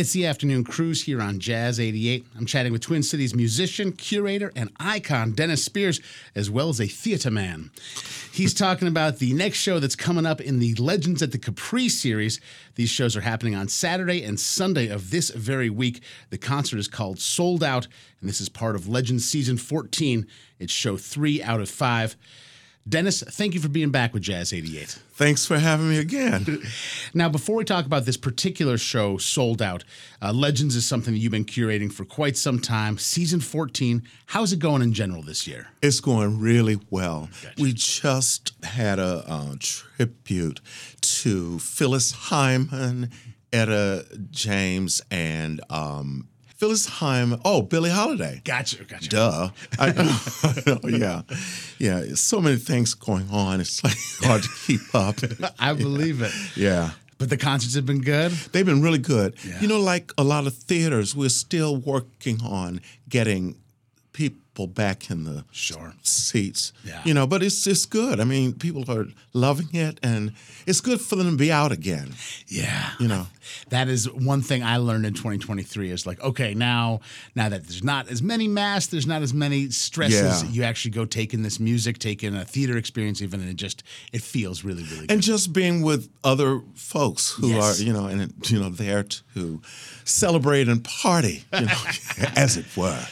It's the afternoon cruise here on Jazz 88. I'm chatting with Twin Cities musician, curator, and icon Dennis Spears, as well as a theater man. He's talking about the next show that's coming up in the Legends at the Capri series. These shows are happening on Saturday and Sunday of this very week. The concert is called Souled Out, and this is part of Legends Season 14. It's show three out of five. Dennis, thank you for being back with Jazz 88. Thanks for having me again. Now, before we talk about this particular show, Souled Out, uh, Legends is something that you've been curating for quite some time. Season 14, how's it going in general this year? It's going really well. We just had a uh, tribute to Phyllis Hyman, Etta James, and um, Phyllis Hyman. Oh, Billie Holiday. Gotcha, gotcha. Duh. I know, oh, yeah. Yeah. So many things going on. It's like hard to keep up. I believe it. Yeah. But the concerts have been good. They've been really good. Yeah. You know, like a lot of theaters, we're still working on getting people back in the Sure. seats. Yeah. You know, but it's it's good. I mean, people are loving it and it's good for them to be out again. Yeah. You know. That is one thing I learned in 2023 is like, okay, now now that there's not as many masks, there's not as many stresses, Yeah. you actually go take in this music, take in a theater experience even, and it just it feels really, really good. And just being with other folks who Yes. are, you know, and you know, there to celebrate and party, you know, as it were.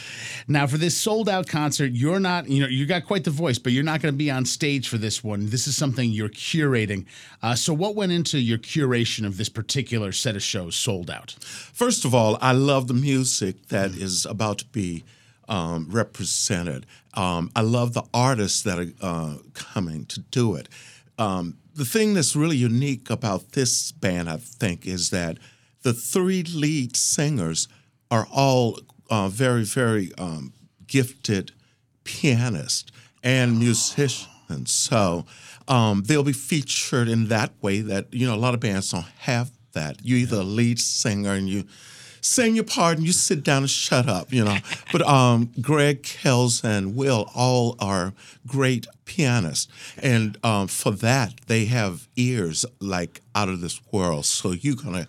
Now, for this souled out concert, you're not, you know, you got quite the voice, but you're not going to be on stage for this one. This is something you're curating. Uh, so, what went into your curation of this particular set of shows, souled out? First of all, I love the music that is about to be um, represented. Um, I love the artists that are uh, coming to do it. Um, the thing that's really unique about this band, I think, is that the three lead singers are all uh, very, very um, gifted pianist and musicians. So um, they'll be featured in that way that, you know, a lot of bands don't have that. You're either lead singer and you sing your part and you sit down and shut up, you know. but um, Greg, Kells, and Will all are great pianists. And um, for that, they have ears like out of this world. So you're going to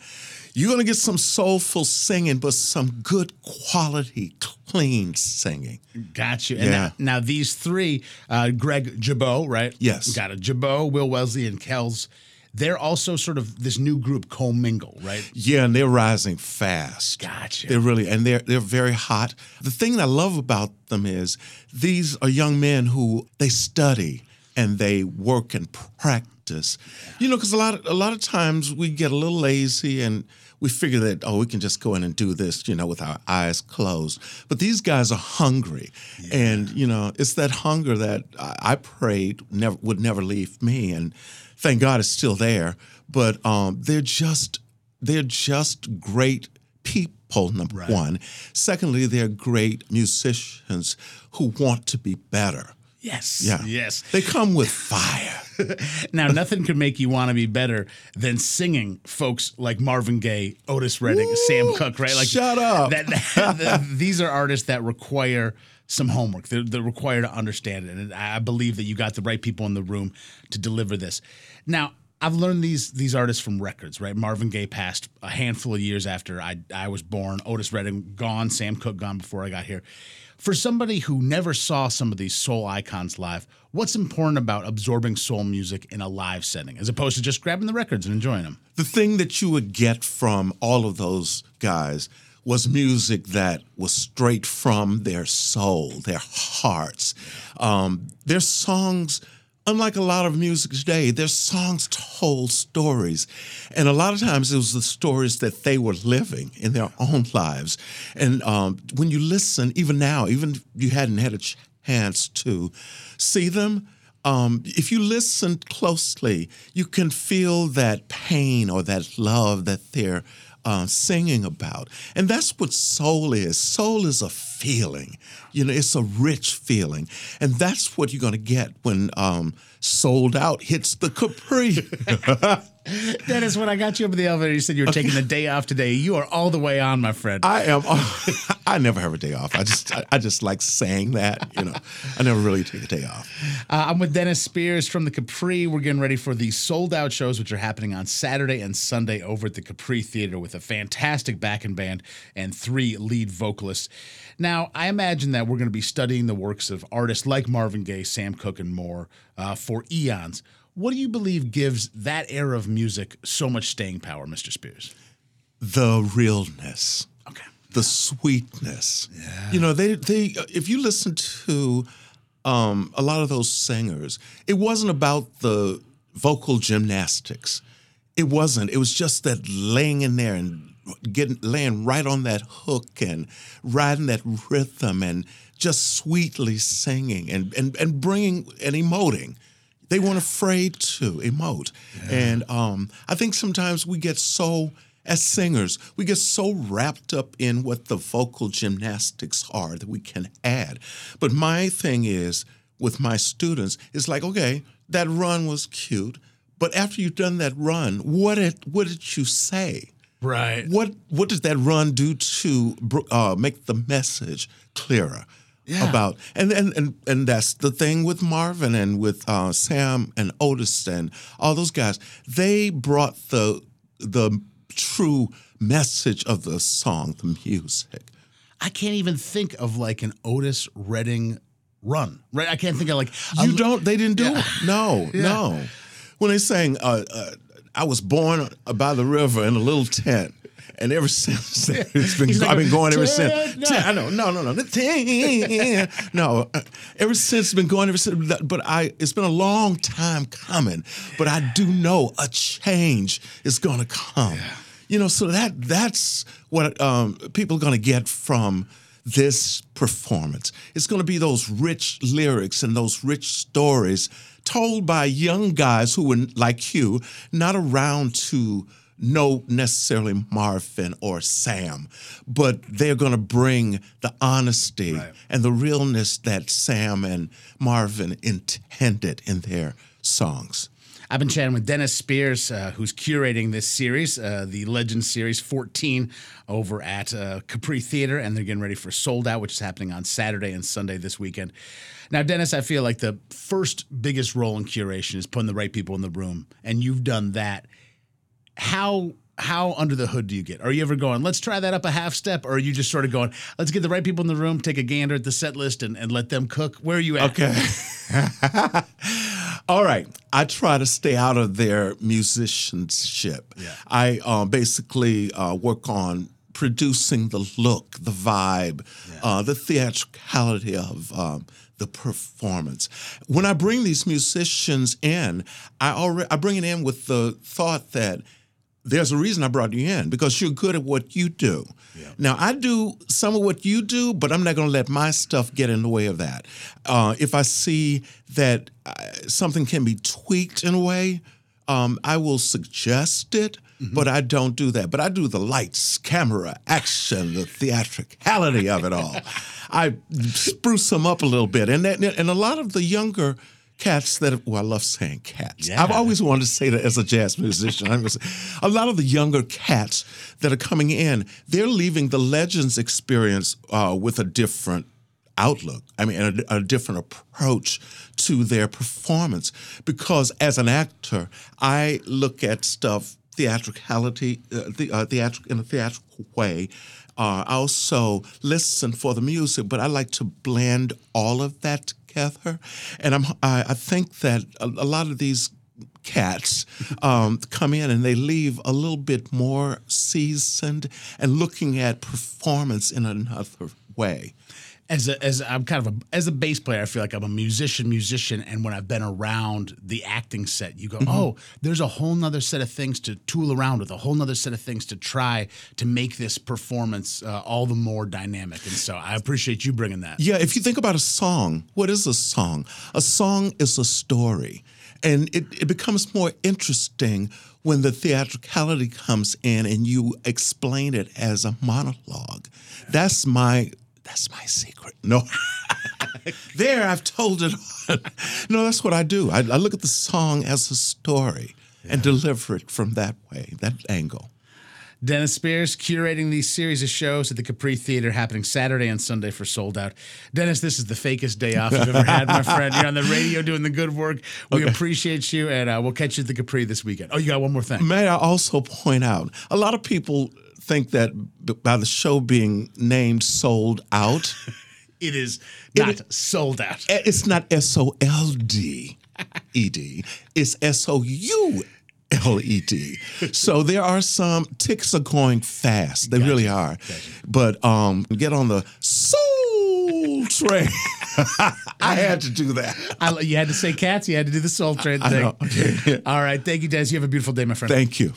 you're gonna get some soulful singing, but some good quality, clean singing. Got you. And Yeah. now, now these three, uh, Greg Jabot, right? Yes. Got it. Jabot, Will Wesley, and Kells. They're also sort of this new group commingle, right? Yeah, and they're rising fast. Gotcha. They're really and they're they're very hot. The thing that I love about them is these are young men who they study and they work and practice. You know, because a lot of, a lot of times we get a little lazy and we figure that oh we can just go in and do this you know with our eyes closed. But these guys are hungry, and you know it's that hunger that I, I prayed never would never leave me, and thank God it's still there. But um, they're just they're just great people number Right. one secondly they're great musicians who want to be better Yes. yeah Yes. they come with fire Now, nothing could make you want to be better than singing folks like Marvin Gaye, Otis Redding, Sam Cooke, right? Like, shut up that, that- these are artists that require some homework. They're, they're required to understand it, and I believe that you got the right people in the room to deliver this. Now, I've learned these these artists from records, right? Marvin Gaye passed a handful of years after I I was born. Otis Redding gone. Sam Cooke gone before I got here. For somebody who never saw some of these soul icons live, what's important about absorbing soul music in a live setting as opposed to just grabbing the records and enjoying them? the thing that you would get from all of those guys was music that was straight from their soul, their hearts. Um, their songs, unlike a lot of music today, their songs told stories. And a lot of times it was the stories that they were living in their own lives. And um, when you listen, even now, even if you hadn't had a chance to see them, um, if you listen closely, you can feel that pain or that love that they're uh, singing about. And that's what soul is. Soul is a feeling, you know, it's a rich feeling. And that's what you're going to get when um, Souled Out hits the Capri. Dennis, when I got you up in the elevator, you said you were taking the day off today. You are all the way on, my friend. I am. I never have a day off. I just, I, I just like saying that. You know, I never really take a day off. Uh, I'm with Dennis Spears from the Capri. We're getting ready for the souled out shows, which are happening on Saturday and Sunday over at the Capri Theater with a fantastic backing band and three lead vocalists. Now, I imagine that we're going to be studying the works of artists like Marvin Gaye, Sam Cooke, and more uh, for eons. What do you believe gives that era of music so much staying power, Mr. Spears? The realness. Okay. The sweetness. Yeah. You know, they they if you listen to um, a lot of those singers, it wasn't about the vocal gymnastics. It wasn't. It was just that laying in there and getting laying right on that hook and riding that rhythm and just sweetly singing and and and bringing and emoting they weren't afraid to emote. Yeah. And um, I think sometimes we get so, as singers, we get so wrapped up in what the vocal gymnastics are that we can add. But my thing is, with my students, it's like, okay, that run was cute, but after you've done that run, what did what did you say? Right. What what does that run do to uh, make the message clearer? yeah. about and, and and and that's the thing with Marvin and with uh, Sam and Otis and all those guys. They brought the the true message of the song, the music. I can't even think of like an Otis Redding run. Right? I can't think of like you don't. They didn't do yeah. it. No, yeah. no. When they sang, uh, uh, "I was born by the river in a little tent." And ever since it's been like, I've been going ever since. No. I know, no, no, no, no. Uh, ever since it's been going ever since. But I, it's been a long time coming. But I do know a change is going to come. Yeah. You know, so that that's what um, people are going to get from this performance. It's going to be those rich lyrics and those rich stories told by young guys who were like you, not around to know necessarily Marvin or Sam, but they're going to bring the honesty right. and the realness that Sam and Marvin intended in their songs. I've been chatting with Dennis Spears, uh, who's curating this series, uh, the Legend Series 14, over at uh, Capri Theater, and they're getting ready for Souled Out, which is happening on Saturday and Sunday this weekend. Now, Dennis, I feel like the first biggest role in curation is putting the right people in the room, and you've done that how how under the hood do you get? Are you ever going, let's try that up a half step? Or are you just sort of going, let's get the right people in the room, take a gander at the set list and, and let them cook? Where are you at? Okay. All right. I try to stay out of their musicianship. Yeah. I uh, basically uh, work on producing the look, the vibe, yeah. uh, the theatricality of um, the performance. When I bring these musicians in, I already I bring it in with the thought that – there's a reason I brought you in because you're good at what you do. Yeah. Now, I do some of what you do, but I'm not going to let my stuff get in the way of that. Uh, if I see that uh, something can be tweaked in a way, um, I will suggest it, mm-hmm. but I don't do that. But I do the lights, camera, action, the theatricality of it all. I spruce them up a little bit, and that, and a lot of the younger cats that well, I love saying cats. Yeah. I've always wanted to say that as a jazz musician. I'm a lot of the younger cats that are coming in, they're leaving the Legends experience uh, with a different outlook. I mean, a, a, different approach to their performance. Because as an actor, I look at stuff theatricality, uh, the, uh, theatric in a theatrical way. Uh, I also listen for the music, but I like to blend all of that together. And I'm, I, I think that a, a, lot of these cats um, come in and they leave a little bit more seasoned and looking at performance in another way as a, as I'm kind of a as a bass player, I feel like I'm a musician, musician, and when I've been around the acting set, you go, mm-hmm. oh, there's a whole nother set of things to tool around with, a whole nother set of things to try to make this performance uh, all the more dynamic. And so I appreciate you bringing that. Yeah, if you think about a song, what is a song? A song is a story, and it, it becomes more interesting when the theatricality comes in and you explain it as a monologue. That's my that's my secret. No. there, I've told it. no, that's what I do. I, I, look at the song as a story. and deliver it from that way, that angle. Dennis Spears curating these series of shows at the Capri Theater happening Saturday and Sunday for souled out. Dennis, this is the fakest day off you've ever had, my friend. You're on the radio doing the good work. We okay. appreciate you, and uh, we'll catch you at the Capri this weekend. Oh, you got one more thing. May I also point out a lot of people think that by the show being named Souled Out, it is not it, sold out. It's not S O L D E D, it's S O U L E D. So there are some ticks are going fast. They gotcha. really are. Gotcha. But um, get on the soul train. I had to do that. I, you had to say cats. You had to do the soul train thing. All right. Thank you, Des. You have a beautiful day, my friend. Thank you.